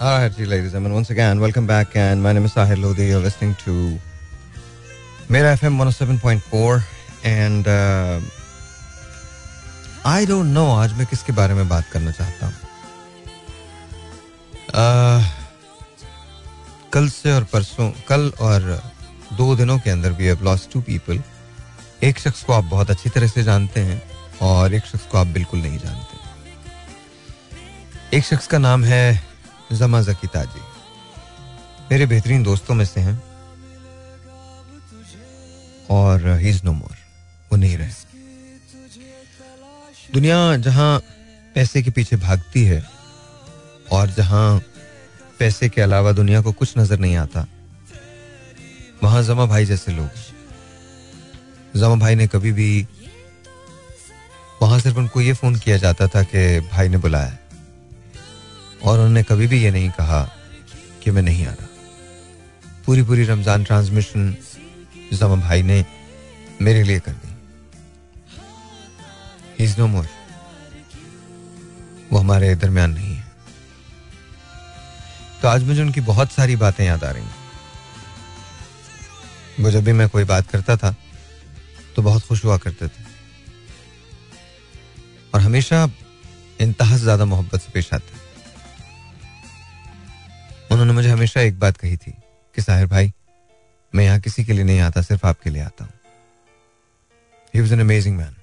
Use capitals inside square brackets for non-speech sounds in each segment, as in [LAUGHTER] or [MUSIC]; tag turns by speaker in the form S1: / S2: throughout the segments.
S1: All right, ladies and gentlemen, once again, welcome back. And my name is Sahir Lodi. You're listening to Mera FM 107.4. And uh, I don't know आज मैं किसके बारे में बात करना चाहता हूँ uh, कल से और परसों कल और दो दिनों के अंदर we have lost two people एक शख्स को आप बहुत अच्छी तरह से जानते हैं और एक शख्स को आप बिल्कुल नहीं जानते एक शख्स का नाम है जमा जकी ताजी। मेरे बेहतरीन दोस्तों में से हैं। और ही इज़ नो मोर वो नहीं रहे। दुनिया जहाँ पैसे के पीछे भागती है और जहाँ पैसे के अलावा दुनिया को कुछ नज़र नहीं आता, वहाँ जमा भाई जैसे लोग जमा भाई ने कभी भी, वहाँ सिर्फ़ उनको ये फ़ोन किया जाता था कि भाई ने बुलाया और उन्होंने कभी भी ये नहीं कहा कि मैं नहीं आ रहा पूरी पूरी रमज़ान ट्रांसमिशन जमा भाई ने मेरे लिए कर दी। इज़ नो मोर वो हमारे दरमियान नहीं है। तो आज मुझे उनकी बहुत सारी बातें याद आ रही वो जब भी मैं कोई बात करता था तो बहुत खुश हुआ करते थे। और हमेशा इंतहा ज़्यादा मोहब्बत से पेश आते हमेशा एक बात कही थी कि साहिर भाई, मैं यहाँ किसी के लिए नहीं आता, सिर्फ़ आपके लिए आता हूँ। He was an amazing man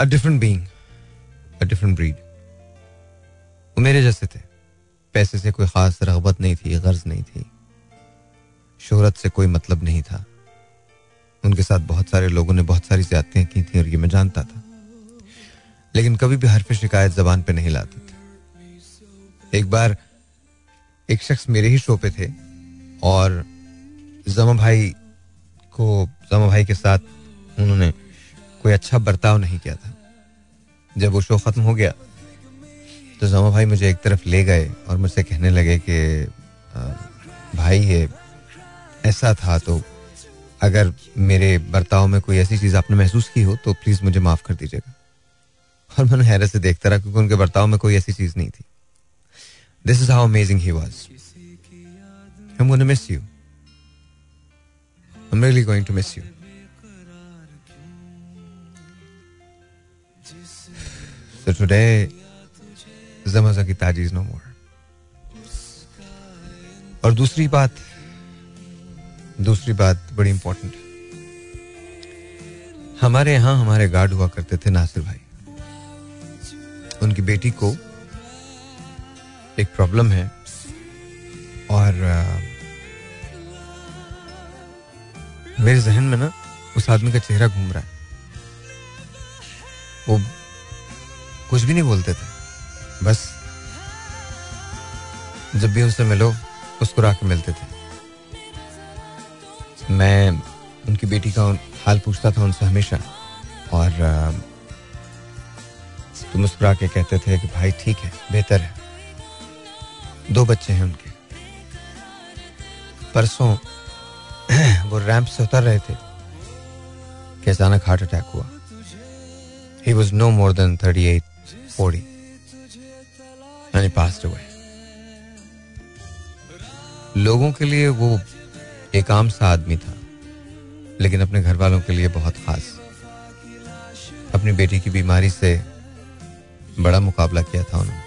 S1: a different being different breed वो मेरे जैसे थे। पैसे से कोई खास रगबत नहीं थी, गर्ज नहीं थी। शोहरत से कोई मतलब नहीं था। उनके साथ बहुत सारे लोगों ने बहुत सारी ज्यादतियाँ की थी और ये मैं जानता था। लेकिन कभी भी हरफ शिकायत जबान पे नहीं लाते थे। एक बार एक शख्स मेरे ही शो पे थे और जमा भाई को, जमा भाई के साथ उन्होंने कोई अच्छा बर्ताव नहीं किया था। जब वो शो खत्म हो गया तो जमा भाई मुझे एक तरफ़ ले गए और मुझसे कहने लगे कि भाई ये ऐसा था तो अगर मेरे बर्ताव में कोई ऐसी चीज़ आपने महसूस की हो तो प्लीज़ मुझे माफ़ कर दीजिएगा। और मैंने हैरत से देखता रहा क्योंकि उनके बर्ताव में कोई ऐसी चीज़ नहीं थी। This is how amazing he was going to miss you. I'm really going to miss you. So today, Zamaza की ताजी is no more. और दूसरी बात दूसरी बात बड़ी इंपॉर्टेंट हमारे यहाँ हमारे गार्ड हुआ करते थे नासिर भाई उनकी बेटी को एक प्रॉब्लम है। और मेरे जहन में ना उस आदमी का चेहरा घूम रहा है। वो कुछ भी नहीं बोलते थे। बस जब भी उससे मिलो मुस्कुरा के मिलते थे। मैं उनकी बेटी का हाल पूछता था उनसे हमेशा। और तो मुस्कुरा के कहते थे कि भाई ठीक है, बेहतर है। दो बच्चे हैं उनके। परसों [CLEARS THROAT] वो रैंप से उतर रहे थे कि अचानक हार्ट अटैक हुआ। He was no more than thirty eight forty यानी पास्ट हुए लोगों के लिए वो एक आम सा आदमी था, लेकिन अपने घर वालों के लिए बहुत खास। अपनी बेटी की बीमारी से बड़ा मुकाबला किया था उन्होंने।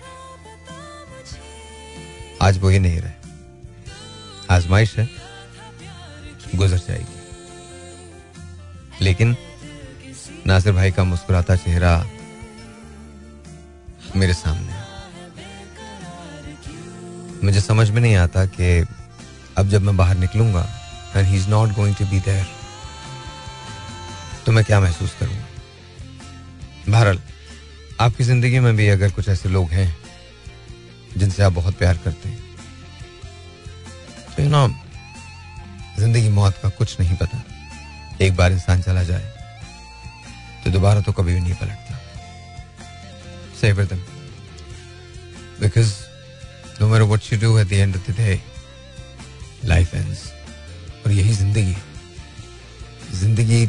S1: आज वो ही नहीं रहे। आजमाइश है, गुजर जाएगी। लेकिन नासिर भाई का मुस्कुराता चेहरा मेरे सामने मुझे समझ में नहीं आता कि अब जब मैं बाहर निकलूँगा and he is not going to be there तो मैं क्या महसूस करूँगा? बहरहाल, आपकी ज़िंदगी में भी अगर कुछ ऐसे लोग हैं जिनसे आप बहुत प्यार करते हैं। तो यू नो ज़िंदगी मौत का कुछ नहीं पता। एक बार इंसान चला जाए तो दोबारा तो कभी भी नहीं पलटता। Savour them because no matter what you do at the end of the day life ends और यही ज़िंदगी ज़िंदगी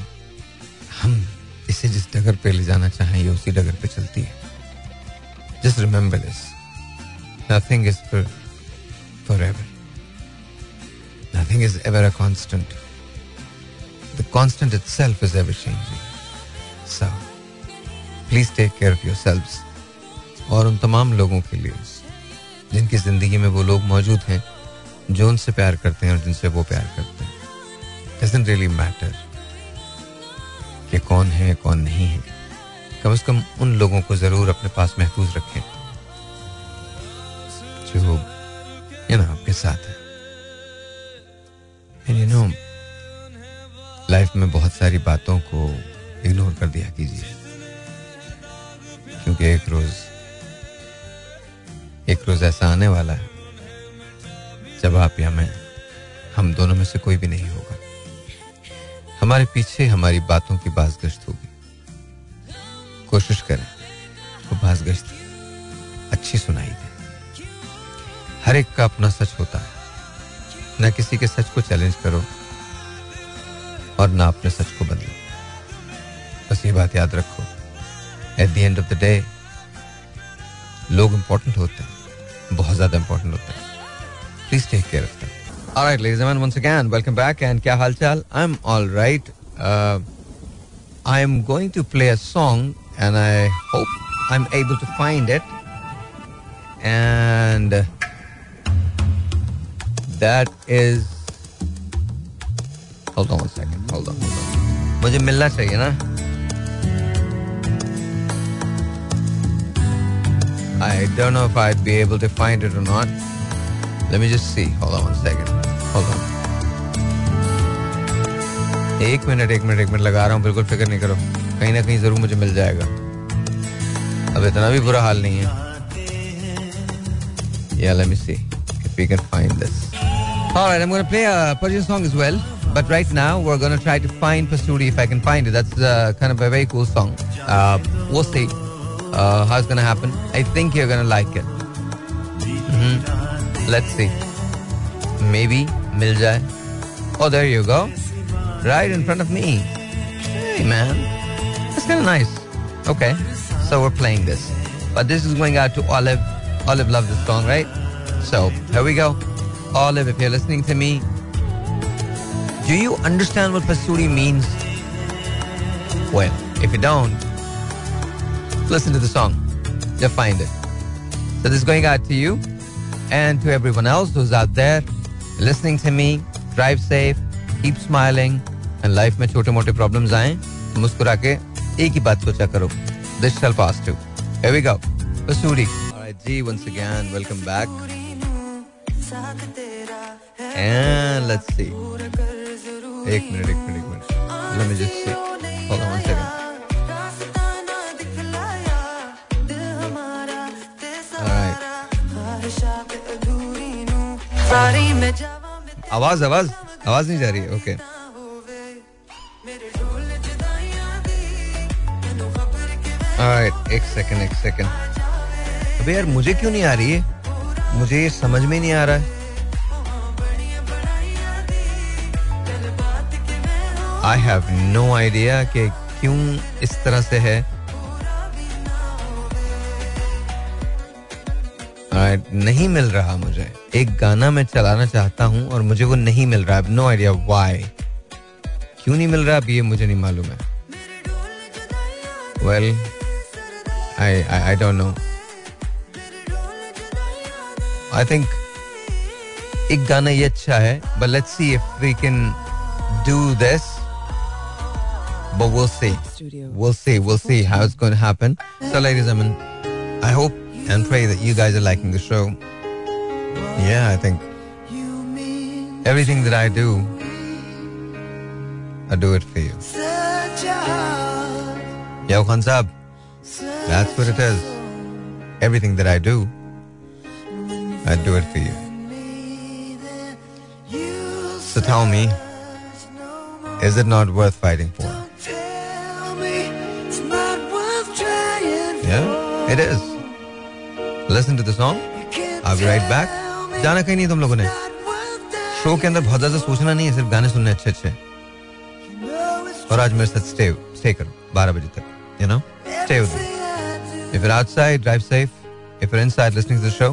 S1: हम इसे जिस डगर पे ले जाना चाहें, ये उसी डगर पे चलती है। Just remember this nothing is forever. Ever is ever a constant. The constant itself is ever changing. So, please take care of yourselves. और उन तमाम लोगों के लिए जिनकी ज़िंदगी में वो लोग मौजूद हैं जो उनसे प्यार करते हैं और जिनसे वो प्यार करते हैं डजेंट रियली मैटर कि कौन है कौन नहीं है कम से कम उन लोगों को ज़रूर अपने पास महफूज रखें आपके साथ है। यू नो लाइफ में बहुत सारी बातों को इग्नोर कर दिया कीजिए। क्योंकि एक रोज एक रोज ऐसा आने वाला है, जब आप या मैं, हम दोनों में से कोई भी नहीं होगा। हमारे पीछे हमारी बातों की बाजगश्त होगी। कोशिश करें तो बाजगश्त अच्छी सुनाई दे। हर एक का अपना सच होता है ना किसी के सच को चैलेंज करो और ना अपने सच को बदलो बस ये बात याद रखो at the end of the day लोग इंपॉर्टेंट होते हैं बहुत ज़्यादा इंपॉर्टेंट होते हैं please take care of them ladies and gentlemen, once again, welcome back. And kya hal chal? I'm all right. Uh, I'm going to play a song, and I hope I'm able to find it. And that is. Hold on one second. Hold on. Hold on. मुझे मिलना चाहिए ना I don't know if I'd be able to find it or not. Let me just see. Hold on one second. Hold on. एक minute एक minute एक minute लगा रहा हूँ बिल्कुल फिक्र नहीं करो कहीं ना कहीं जरूर मुझे मिल जाएगा अब इतना भी बुरा हाल नहीं है Yeah, let me see if we can find this. all right, I'm going to play a Persian song as well. But right now, we're going to try to find Pasuri if I can find it. That's uh, kind of a very cool song. Uh, we'll see uh, how it's going to happen. I think you're going to like it. Mhm. Let's see. Maybe mil. Oh, there you go. Right in front of me. Hey, man. That's kind of nice. Okay. So we're playing this. But this is going out to Olive. Olive loved this song, right? So here we go. Olive, if you're listening to me, do you understand what Pasuri means? Well, if you don't, listen to the song. You'll find it. So this is going out to you and to everyone else who's out there listening to me. Drive safe, keep smiling, and life में छोटे मोटे problems आए तो मुस्कुरा के एक ही बात सोचा करो. This shall pass too. Here we go. Pasuri. Alright, G, once again, welcome back. And let's see. एक मिनट एक मिनट एक minute. Let me just see. Hold on one second. Alright. आवाज़ आवाज़। आवाज़ नहीं जा रही है। ओके Alright, एक सेकंड एक सेकंड अबे यार मुझे क्यों नहीं आ रही है? मुझे ये समझ में नहीं आ रहा है। आई हैव नो आइडिया कि क्यों इस तरह से है। नहीं मिल रहा मुझे। एक गाना मैं चलाना चाहता हूँ और मुझे वो नहीं मिल रहा। नो आइडिया वाई क्यों नहीं मिल रहा अब ये मुझे नहीं मालूम है। Well I I don't know I think एक गाना ये अच्छा है but let's see if we can do this but we'll see. We'll see. We'll see how it's going to happen. So, ladies and gentlemen, I hope and pray that you guys are liking the show. Yeah, I think everything that I do, I do it for you. Yo, Khan Saab, that's what it is. Everything that I do, I do it for you. So tell me, is it not worth fighting for? Yeah, it is. Listen to the song. I'll be right back. जाना कहीं नहीं तुम लोगों ने show के अंदर बहुत ज़्यादा सोचना नहीं है सिर्फ़ गाने सुनने अच्छे अच्छे और आज मेरे साथ स्टे स्टे करो 12 बजे तक you know stay with me if you're outside drive safe if you're inside listening to the show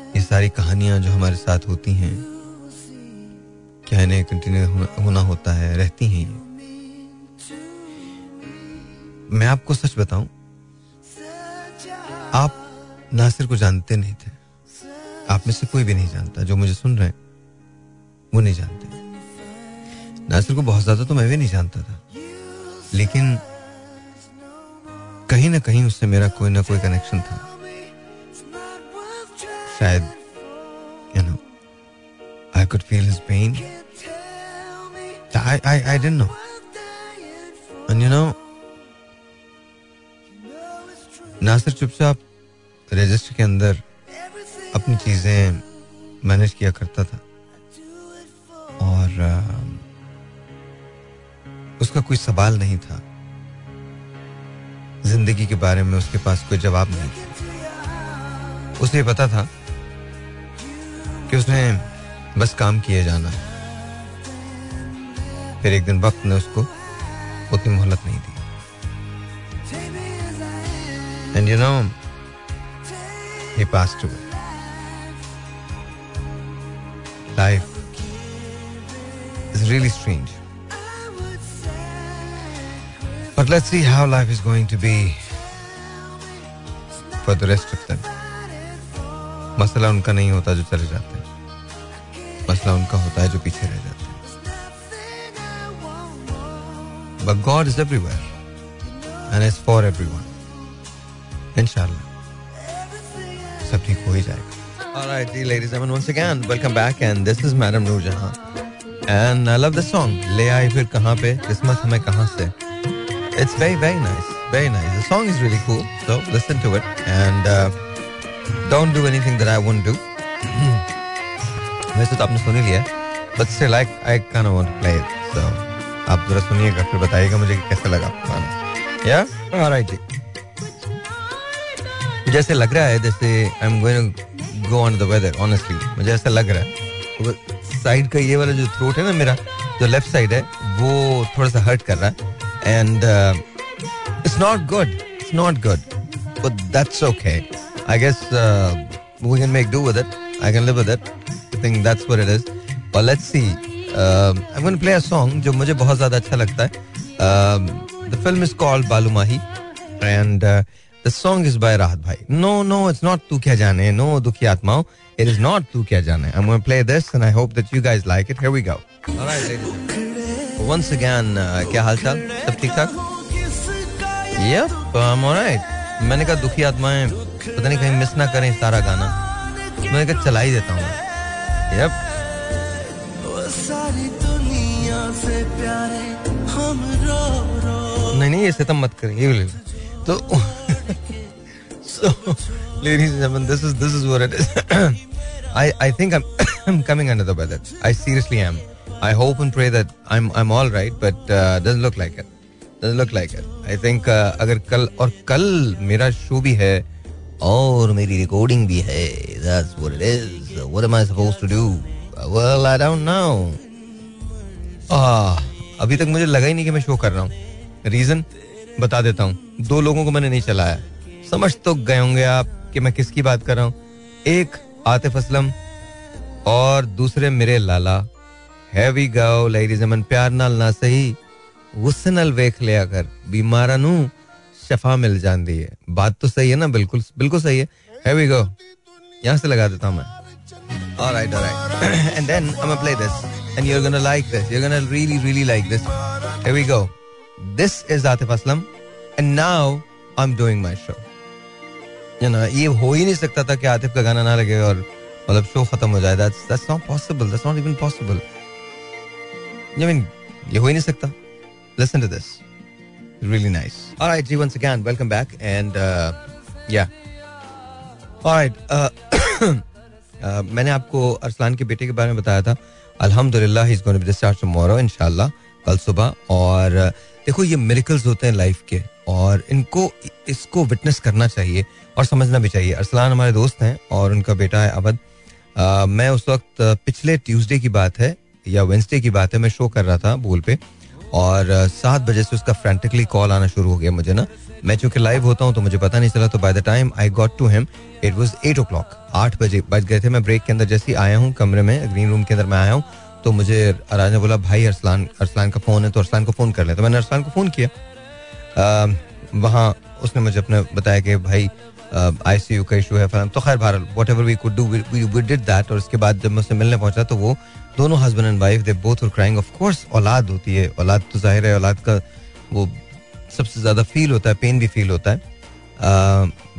S1: ये सारी कहानियाँ जो हमारे साथ होती हैं इन्हें कंटिन्यू होना होता है, रहती हैं ये। मैं आपको सच बताऊँ, आप नासिर को जानते नहीं थे, आप में से कोई भी नहीं जानता, जो मुझे सुन रहे हैं, वो नहीं जानते। नासिर को बहुत ज़्यादा तो मैं भी नहीं जानता था, लेकिन कहीं ना कहीं उससे मेरा कोई ना कोई कनेक्शन था। शायद you know I could feel his pain I, I, I didn't know. And you know, Nasir चुपचाप रजिस्टर के अंदर अपनी चीज़ें मैनेज किया करता था। और उसका कोई सवाल नहीं था। ज़िंदगी के बारे में उसके पास कोई जवाब नहीं था। उसे पता था कि उसने बस काम किए जाना। फिर एक दिन वक्त ने उसको उतनी मोहलत नहीं दी। And you know he pass to life is really strange But let's see how life is going to be for the rest of them. मसला उनका नहीं होता जो चले जाते। हैं मसला उनका होता है जो पीछे रह जाते हैं But God is everywhere and is for everyone. Inshallah. सब ठीक हो ही जाएगा. Alright, ladies and once again, welcome back and this is Madam Noor Jahan. And I love the song. ले आई फिर कहाँ पे किस्मत हमें कहाँ से. It's very very nice, very nice. The song is really cool, so listen to it and uh, don't do anything that I wouldn't do. वैसे तो आपने सुन ही लिया, still I I kind of want to play it. आप जरा सुनिएगा फिर बताइएगा मुझे कैसा लगा गाना। या ऑलराइट जी जैसे लग रहा है जैसे I am going go on the weather honestly मुझे ऐसा लग रहा है। साइड का ये वाला जो थ्रोट है ना मेरा जो लेफ़्ट साइड है वो थोड़ा सा हर्ट कर रहा है। And it's not good it's not good but that's okay I guess we can make do with it I can live with it I think that's what it is और let's see I going play a song जो मुझे बहुत ज़्यादा अच्छा लगता है। The film is called Baalu and the song is by Rahat भाई। No no it's not तू क्या जाने नो दुखी आत्माओं। इट इज़ नॉट तू क्या जाने। I am going play this and I hope that you guys like it here we go once again क्या हालचाल सब ठीक ठाक? एम ऑलराइट मैंने कहा दुखी आत्माएँ, पता नहीं कहीं मिस ना करें सारा गाना। मैंने कहा चला ही देता हूँ। से रो नहीं नहीं ये सितम मत करें ये ले तो so ladies and gentlemen this is this is what it is I I think I'm I'm coming under the weather I seriously am I hope and pray that I'm I'm all right but uh, doesn't look like it doesn't look like it I think uh, अगर कल और कल मेरा show भी है और मेरी recording भी है that's what it is what am I supposed to do? Well I don't know. Ah, अभी तक मुझे लगा ही नहीं कि मैं शो कर रहा हूँ। रीजन बता देता हूँ। दो लोगों को मैंने नहीं चलाया। समझ तो गए होंगे आप कि मैं किसकी बात कर रहा हूँ। एक आतिफ असलम और दूसरे मेरे लाला। हैवी गाओ लेडीज़ अमन प्यार नाल ना सही। गुस्से नाल वेख लिया कर। बीमारा नु शफा मिल जाती है। बात तो सही है ना? बिल्कुल बिल्कुल सही है। हैवी गो यहाँ से लगा देता हूँ मैं। All right, all right. [CLEARS THROAT] and then I'm gonna play this, and you're gonna like this. You're gonna really, really like this. Here we go. This is Atif Aslam, and now I'm doing my show. You know, ये हो ही नहीं सकता था कि आतिफ का गाना ना लगे और मतलब शो खत्म हो जाए. That's that's not possible. That's not even possible. I mean, ये हो ही नहीं सकता. Listen to this. Really nice. All right, G. Once again, welcome back, and uh, yeah. All right. Uh, [CLEARS THROAT] मैंने आपको अरसलान के बेटे के बारे में बताया था। अल्हम्दुलिल्लाह he is going to be कल सुबह। और, देखो, ये मिरेकल्स होते हैं लाइफ के, और इनको, इसको विटनेस करना चाहिए और समझना भी चाहिए। अरसलान हमारे दोस्त हैं और उनका बेटा है अवध। मैं उस वक्त, पिछले ट्यूसडे की बात है, या वेंसडे की बात है, मैं शो कर रहा था बोल पे। और सात बजे से उसका फ्रेंटिकली कॉल आना शुरू हो गया मुझे ना। मैं चूँकि लाइव होता हूँ तो मुझे पता नहीं चला तो by the time I got to him it was eight o'clock आठ बजे बज गए थे मैं ब्रेक के अंदर। जैसे ही आया हूँ कमरे में ग्रीन रूम के अंदर मैं आया हूँ तो मुझे अराज ने बोला, भाई, अरसलान अरसलान का फ़ोन है तो अरसलान को फ़ोन कर ले। तो मैंने अरसलान को फ़ोन किया। वहाँ उसने मुझे अपने बताया कि, भाई आई सी यू का इशू है तो खैर बहरल whatever we could do we did that और उसके बाद जब मैं उससे मिलने पहुँचा तो वो दोनों husband and wife they both crying of course औलाद होती है। औलाद तो ज़ाहिर है, औलाद का वो सबसे ज़्यादा फील होता है पेन भी फील होता है।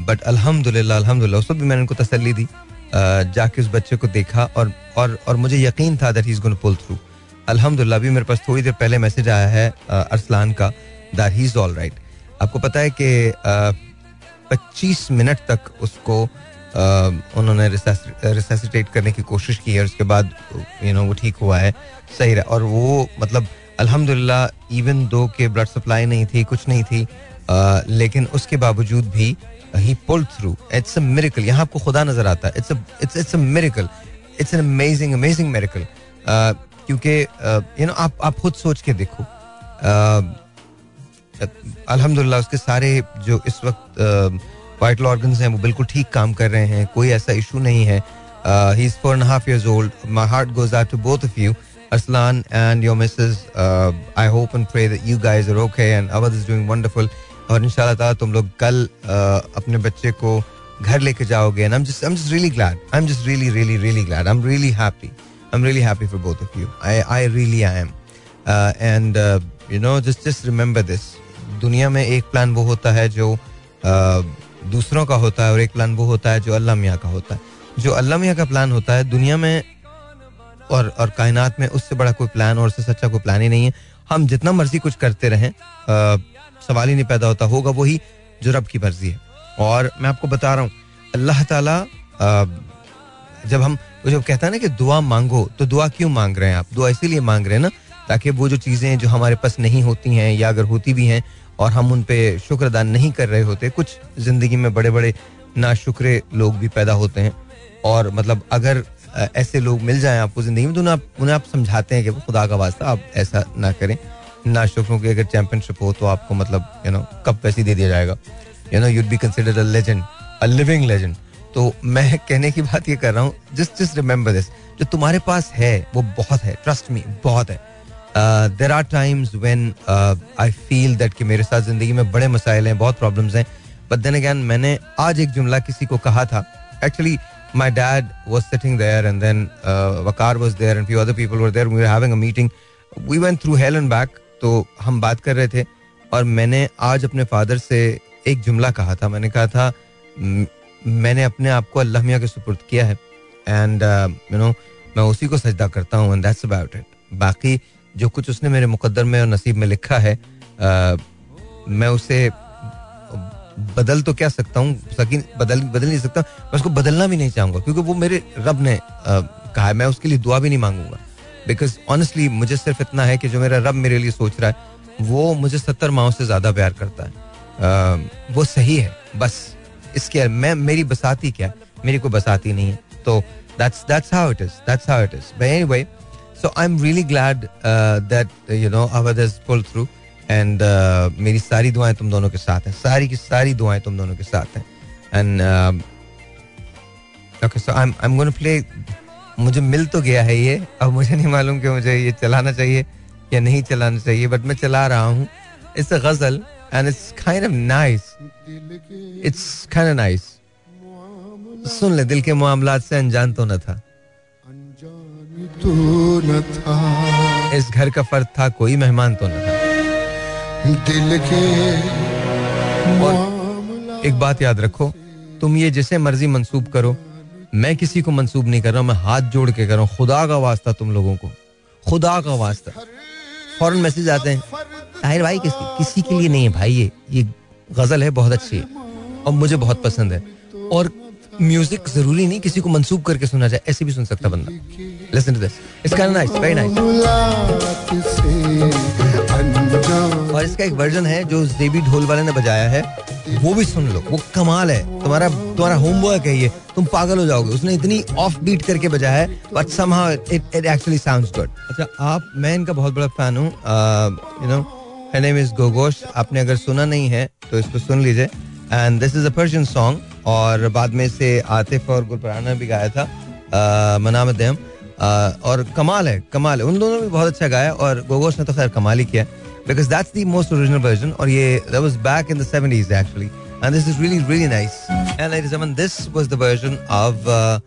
S1: बट अल्हम्दुलिल्लाह अल्हम्दुलिल्लाह उस वक्त भी मैंने उनको तसली दी। जाके उस बच्चे को देखा और और और मुझे यकीन था that he is going pull through अल्हम्दुलिल्लाह भी मेरे पास थोड़ी देर पहले मैसेज आया है अरसलान का that he is all right आपको पता है कि पच्चीस मिनट तक उसको उन्होंने रिसेसिटेट करने की कोशिश की है, उसके बाद यू नो वो ठीक हुआ है। सही रहा। और वो मतलब अल्हम्दुलिल्लाह इवन दो के ब्लड सप्लाई नहीं थी, कुछ नहीं थी लेकिन उसके बावजूद भी he pull through it's a miracle यहाँ आपको खुदा नज़र आता है। It's it's it's an amazing amazing miracle क्योंकि यू नो आप आप खुद सोच के देखो। अलहमदिल्ला उसके सारे जो इस वक्त वाइटल ऑर्गन हैं, वो बिल्कुल ठीक काम कर रहे हैं, कोई ऐसा इशू नहीं है। He is four and half years old my heart goes out to both you Arsalan and your missus I hope and pray you guys are okay and our is doing wonderful और इन शाह तुम लोग कल अपने बच्चे को घर लेके जाओगे and I am just I am just really really really glad I am really happy I am really happy for both of you I I really I am and you know just just remember this दुनिया में एक plan वो होता है जो दूसरों का होता है और एक प्लान वो होता है जो अल्लाह मियाँ का होता है। जो अल्लाह मियाँ का प्लान होता है, दुनिया में और और कायनात में उससे बड़ा कोई प्लान और उससे सच्चा कोई प्लान ही नहीं है। हम जितना मर्ज़ी कुछ करते रहें सवाल ही नहीं पैदा होता, होगा वही जो रब की मर्ज़ी है। और मैं आपको बता रहा हूँ, अल्लाह ताला जब हम जब कहता है ना कि दुआ मांगो तो दुआ क्यों मांग रहे हैं आप? दुआ इसीलिए मांग रहे हैं ना, ताकि वो जो चीज़ें जो हमारे पास नहीं होती हैं या अगर होती भी हैं और हम उन पे शुक्र अदा नहीं कर रहे होते। कुछ ज़िंदगी में बड़े बड़े नाशुक्रे लोग भी पैदा होते हैं। और मतलब अगर ऐसे लोग मिल जाएँ आपको ज़िंदगी में तो उन्हें आप उन्हें आप समझाते हैं कि खुदा का वास्ता आप ऐसा ना करें। ना शुक्रों की अगर चैंपियनशिप हो तो आपको मतलब यू नो कब पैसे दे दिया जाएगा। You know you'd be considered a legend a living legend तो मैं कहने की बात ये कर रहा हूँ जस्ट जस्ट रिमेंबर दिस जो तुम्हारे पास है, वो बहुत है ट्रस्ट मी बहुत है। There are times when I feel that कि मेरे साथ ज़िंदगी में बड़े मसाइल हैं बहुत प्रॉब्लम्स हैं बट देन अगैन मैंने आज एक जुमला किसी को कहा था actually my dad was sitting there and then uh, Vakar was there and few other people were there. We were having a meeting. We went through hell and back. तो हम बात कर रहे थे और मैंने आज अपने फादर से एक जुमला कहा था मैंने कहा था मैंने अपने आप को अल्लाह मियाँ के सुपुर्द किया है एंड यू नो मैं उसी को सजदा करता हूँ एंड दैट्स अबाउट इट बाकी जो कुछ उसने मेरे मुकद्दर में और नसीब में लिखा है uh, मैं उसे बदल तो क्या सकता हूँ? बदल बदल नहीं सकता। मैं उसको बदलना भी नहीं चाहूँगा क्योंकि वो मेरे रब ने आ, कहा है। मैं उसके लिए दुआ भी नहीं मांगूँगा। बिकॉज़ ऑनेस्टली मुझे सिर्फ़ इतना है कि जो मेरा रब मेरे लिए सोच रहा है वो मुझे सत्तर माओ से ज़्यादा प्यार करता है। आ, वो सही है बस। इसके मैं मेरी बसाती क्या मेरी कोई बसाती नहीं है। तो that's that's how it is that's how it is anyway so I am really glad that you know Awadh has pull through and मेरी सारी दुआएँ तुम दोनों के साथ हैं। सारी की सारी दुआएँ तुम दोनों के साथ हैं। And okay so I I am going play मुझे मिल तो गया है ये, अब मुझे नहीं मालूम कि मुझे ये चलाना चाहिए या नहीं चलाना चाहिए बट मैं चला रहा हूँ। It's a ghazal and it's kind of nice it's kind of nice सुन ले, दिल के मामला से अनजान तो न था। तो न था। इस घर का फर्द था कोई मेहमान तो न था। दिल के और एक बात याद रखो तुम ये जिसे मर्ज़ी मंसूब करो मैं किसी को मंसूब नहीं कर रहा हूँ मैं हाथ जोड़ के कर रहा हूँ। खुदा का वास्ता तुम लोगों को खुदा का वास्ता। फ़ौरन मैसेज आते हैं ताहिर भाई किसी किसी के लिए नहीं है भाई ये ये गज़ल है बहुत अच्छी है और मुझे बहुत पसंद है। और म्यूज़िक ज़रूरी नहीं किसी को मंसूब करके सुना जाए, ऐसे भी सुन सकता बंदा। Listen to this it's kind nice very nice और इसका एक वर्जन है जो जेबी ढोल वाले ने बजाया है। वो भी सुन लो, वो कमाल है। तुम्हारा तुम्हारा होमवर्क है ये। तुम पागल हो जाओगे। उसने इतनी ऑफ़ बीट करके बजाया है but somehow it it actually sounds good अच्छा आप, मैं इनका बहुत बड़ा फ़ैन हूँ। You know name is Googoosh आपने अगर सुना नहीं है तो इसको सुन लीजिए। And this is a Persian song और बाद में से आतिफ और गुलपराना भी गाया था मनामत देम और कमाल है कमाल है उन दोनों भी बहुत अच्छा गाया और गोगोश ने तो खैर कमाल ही किया because that's the most original version और ये that was back in the 70s actually and this is really really nice and ladies and gentlemen this was the version of uh,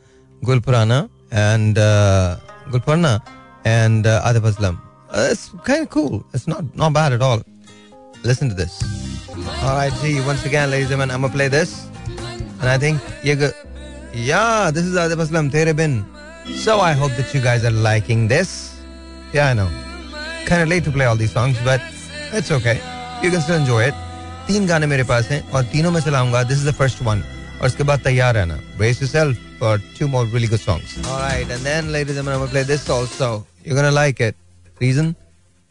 S1: Gulpurana and uh, Gulpurana and uh, Adib Aslam uh, it's kind of cool it's not not bad at all listen to this all right gee once again ladies and gentlemen I'm gonna play this and I think you go, yeah, this is Adib Aslam, Tere Bin. So I hope that you guys are liking this. Yeah, I know. Kind of late to play all these songs, but it's okay. You can still enjoy it. तीन गाने मेरे पास हैं और तीनों में चलाऊंगा this is the first one और उसके बाद तैयार रहना brace yourself for two more really good songs all right and then ladies and gentlemen I'm gonna play this also you're gonna like it reason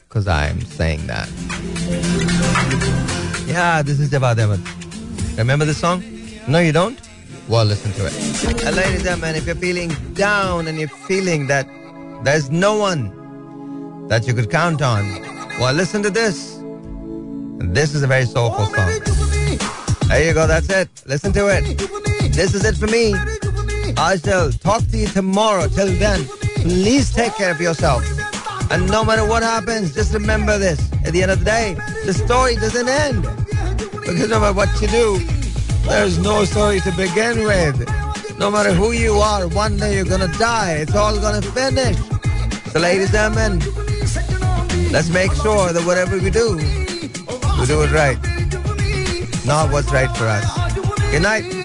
S1: because I'm saying that yeah this is Javad Ahmed remember this song No, you don't? Well, listen to it. And ladies and gentlemen, if you're feeling down and you're feeling that there's no one that you could count on, well, listen to this. This is a very soulful song. There you go, that's it. Listen to it. This is it for me. I shall talk to you tomorrow. Till then, please take care of yourself. And no matter what happens, just remember this. At the end of the day, the story doesn't end. Because no matter what you do, there's no story to begin with. No matter who you are, one day you're gonna die. It's all gonna finish. So, ladies and gentlemen, let's make sure that whatever we do, we do it right. Not what's right for us. Good night.